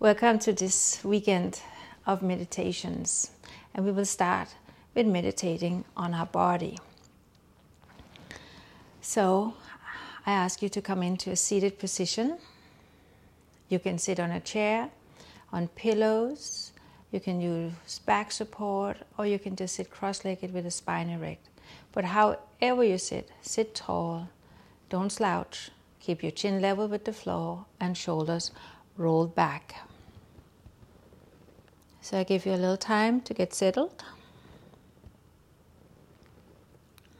Welcome to this weekend of meditations, and we will start with meditating on our body. So, I ask you to come into a seated position. You can sit on a chair, on pillows, you can use back support, or you can just sit cross legged with the spine erect. But however you sit, sit tall, don't slouch, keep your chin level with the floor, and shoulders rolled back. So I give you a little time to get settled.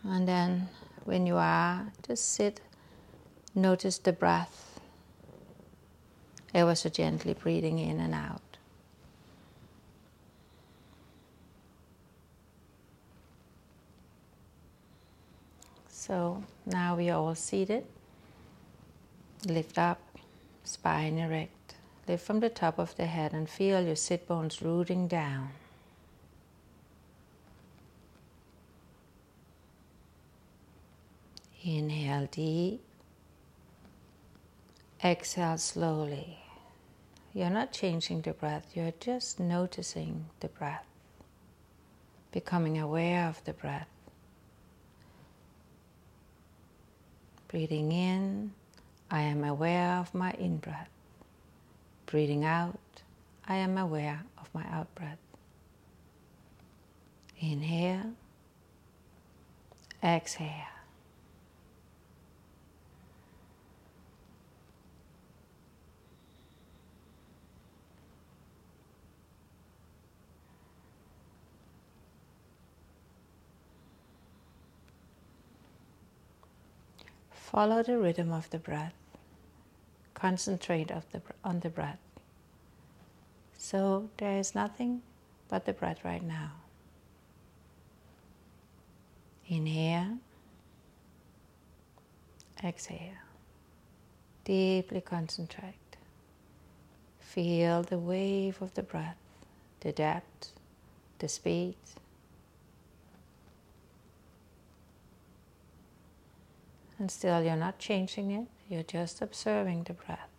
And then when you are, just sit, notice the breath, ever so gently breathing in and out. So now we are all seated. Lift up, spine erect. Lift from the top of the head and feel your sit bones rooting down. Inhale deep. Exhale slowly. You're not changing the breath, you're just noticing the breath, becoming aware of the breath. Breathing in, I am aware of my in breath. Breathing out, I am aware of my out breath. Inhale, exhale. Follow the rhythm of the breath. Concentrate the, on the breath. So there is nothing but the breath right now. Inhale, exhale. Deeply concentrate. Feel the wave of the breath, the depth, the speed. And still, you're not changing it, you're just observing the breath,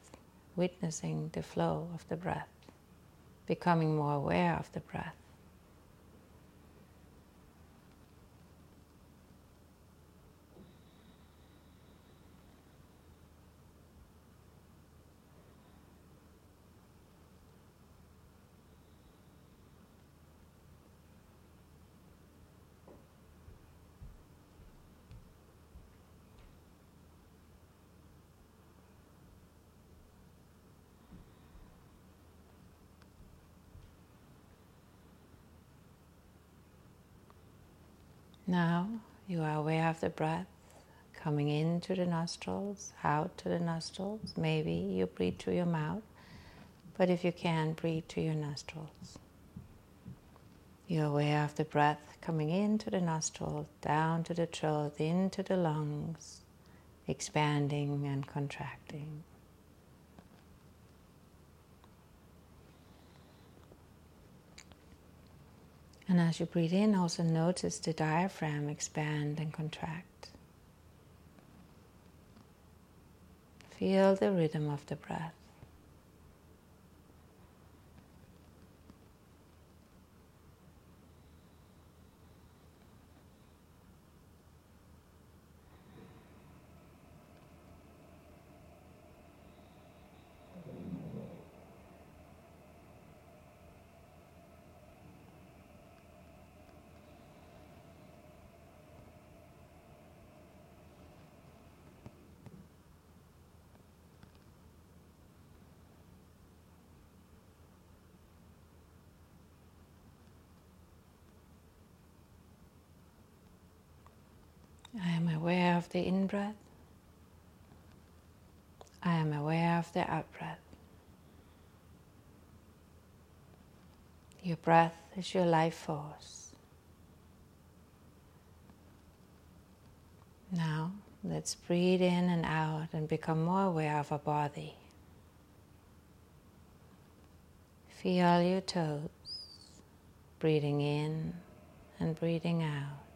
witnessing the flow of the breath, becoming more aware of the breath. Now you are aware of the breath coming into the nostrils, out to the nostrils. Maybe you breathe through your mouth, but if you can, breathe through your nostrils. You're aware of the breath coming into the nostrils, down to the throat, into the lungs, expanding and contracting. And as you breathe in, also notice the diaphragm expand and contract. Feel the rhythm of the breath. I am aware of the in breath. I am aware of the out breath. Your breath is your life force. Now, let's breathe in and out and become more aware of our body. Feel your toes, breathing in and breathing out.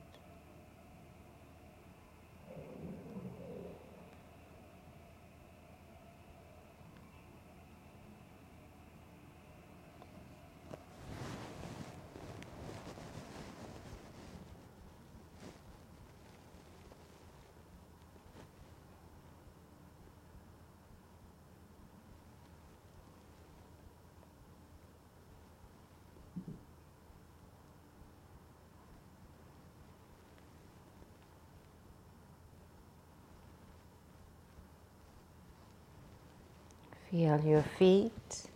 Feel your feet,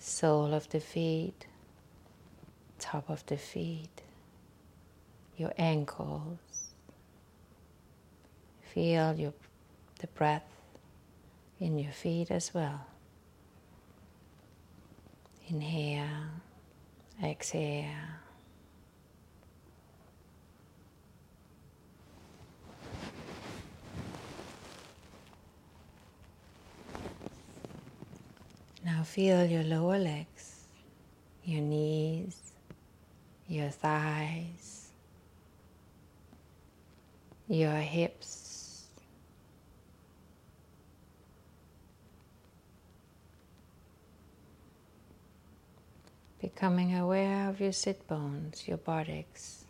sole of the feet, top of the feet, your ankles. Feel your, the breath in your feet as well. Inhale, exhale. Now feel your lower legs, your knees, your thighs, your hips. Becoming aware of your sit bones, your buttocks.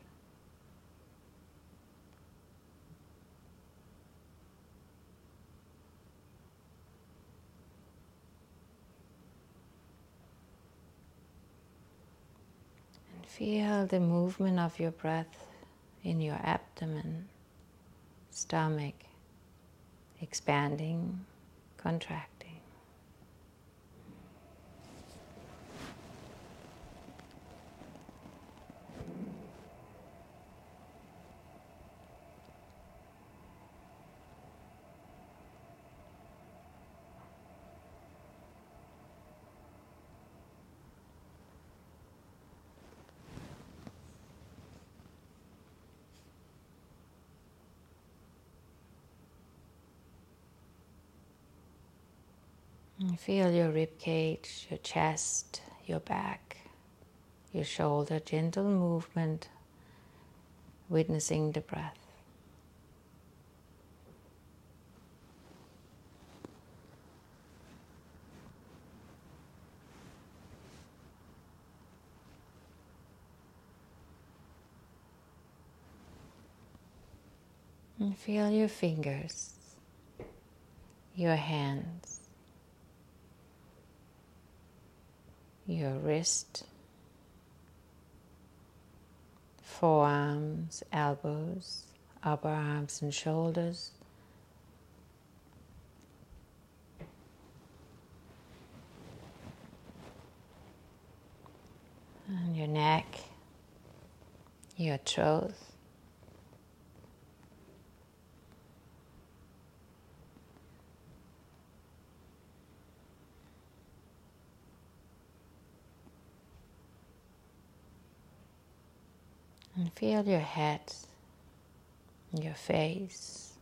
Feel the movement of your breath in your abdomen, stomach, expanding, contracting. Feel your rib cage, your chest, your back, your shoulder, gentle movement, witnessing the breath. And feel your fingers, your hands. Your wrist, forearms, elbows, upper arms and shoulders. And your neck, your throat. And feel your head, your face,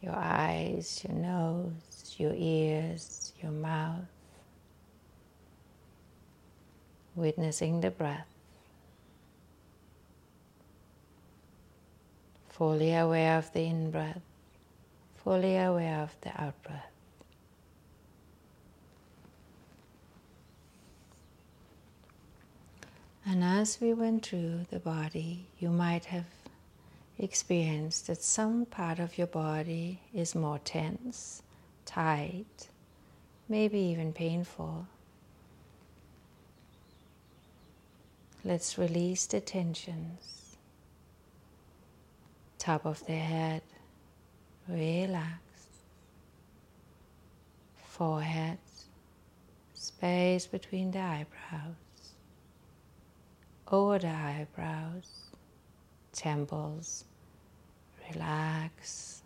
your eyes, your nose, your ears, your mouth. Witnessing the breath. Fully aware of the in breath, fully aware of the out breath. And as we went through the body, you might have experienced that some part of your body is more tense, tight, maybe even painful. Let's release the tensions. Top of the head, relax. Forehead, space between the eyebrows over the eyebrows, temples, relax.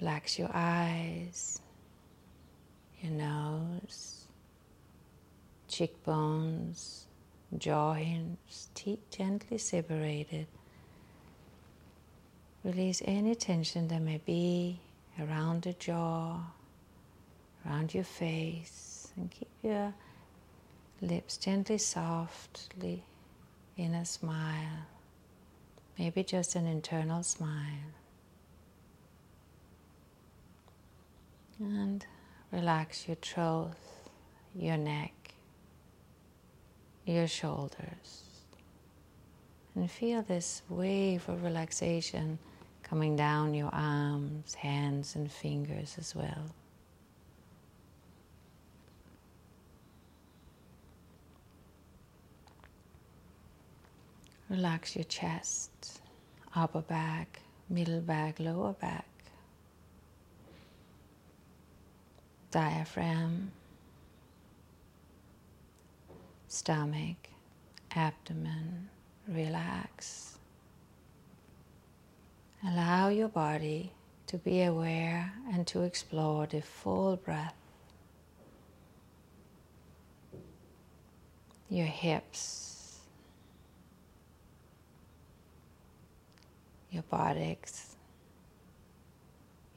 Relax your eyes, your nose, cheekbones, jaw hinge, teeth gently separated. Release any tension that may be around the jaw, around your face, and keep your lips gently softly in a smile, maybe just an internal smile. And relax your throat, your neck, your shoulders. And feel this wave of relaxation coming down your arms, hands, and fingers as well. Relax your chest, upper back, middle back, lower back, diaphragm, stomach, abdomen, relax. Allow your body to be aware and to explore the full breath. Your hips, your buttocks,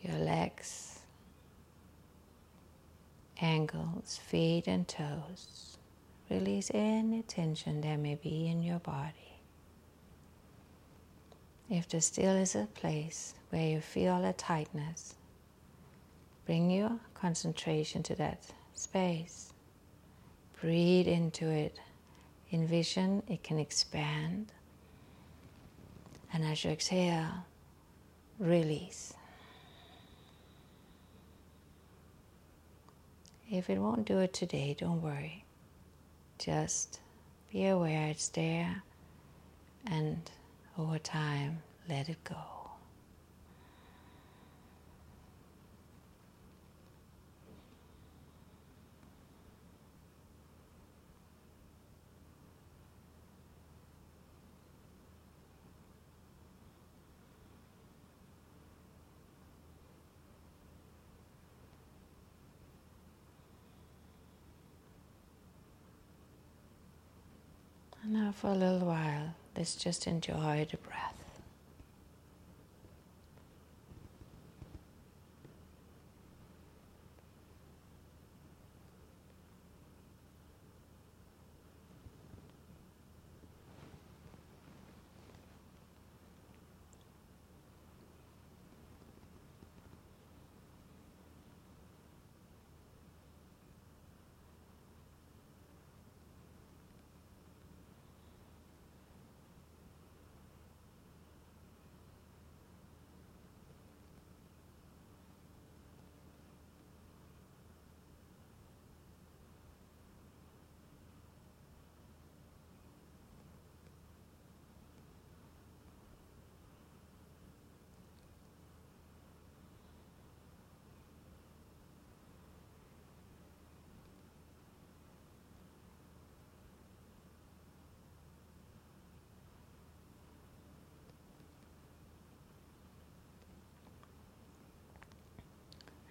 your legs, ankles, feet, and toes. Release any tension there may be in your body. If there still is a place where you feel a tightness, bring your concentration to that space. Breathe into it. Envision it can expand. And as you exhale, release. If it won't do it today, don't worry. Just be aware it's there and over time let it go. Now for a little while, let's just enjoy the breath.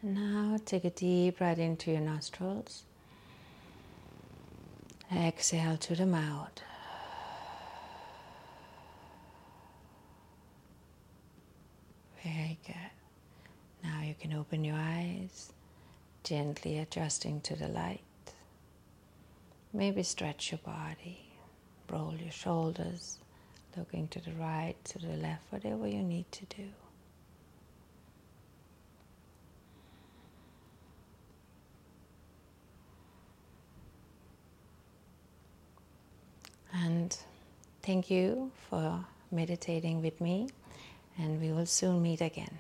Now take a deep breath into your nostrils. Exhale to the mouth. Very good. Now you can open your eyes, gently adjusting to the light. Maybe stretch your body, roll your shoulders, looking to the right, to the left, whatever you need to do. And thank you for meditating with me, and we will soon meet again.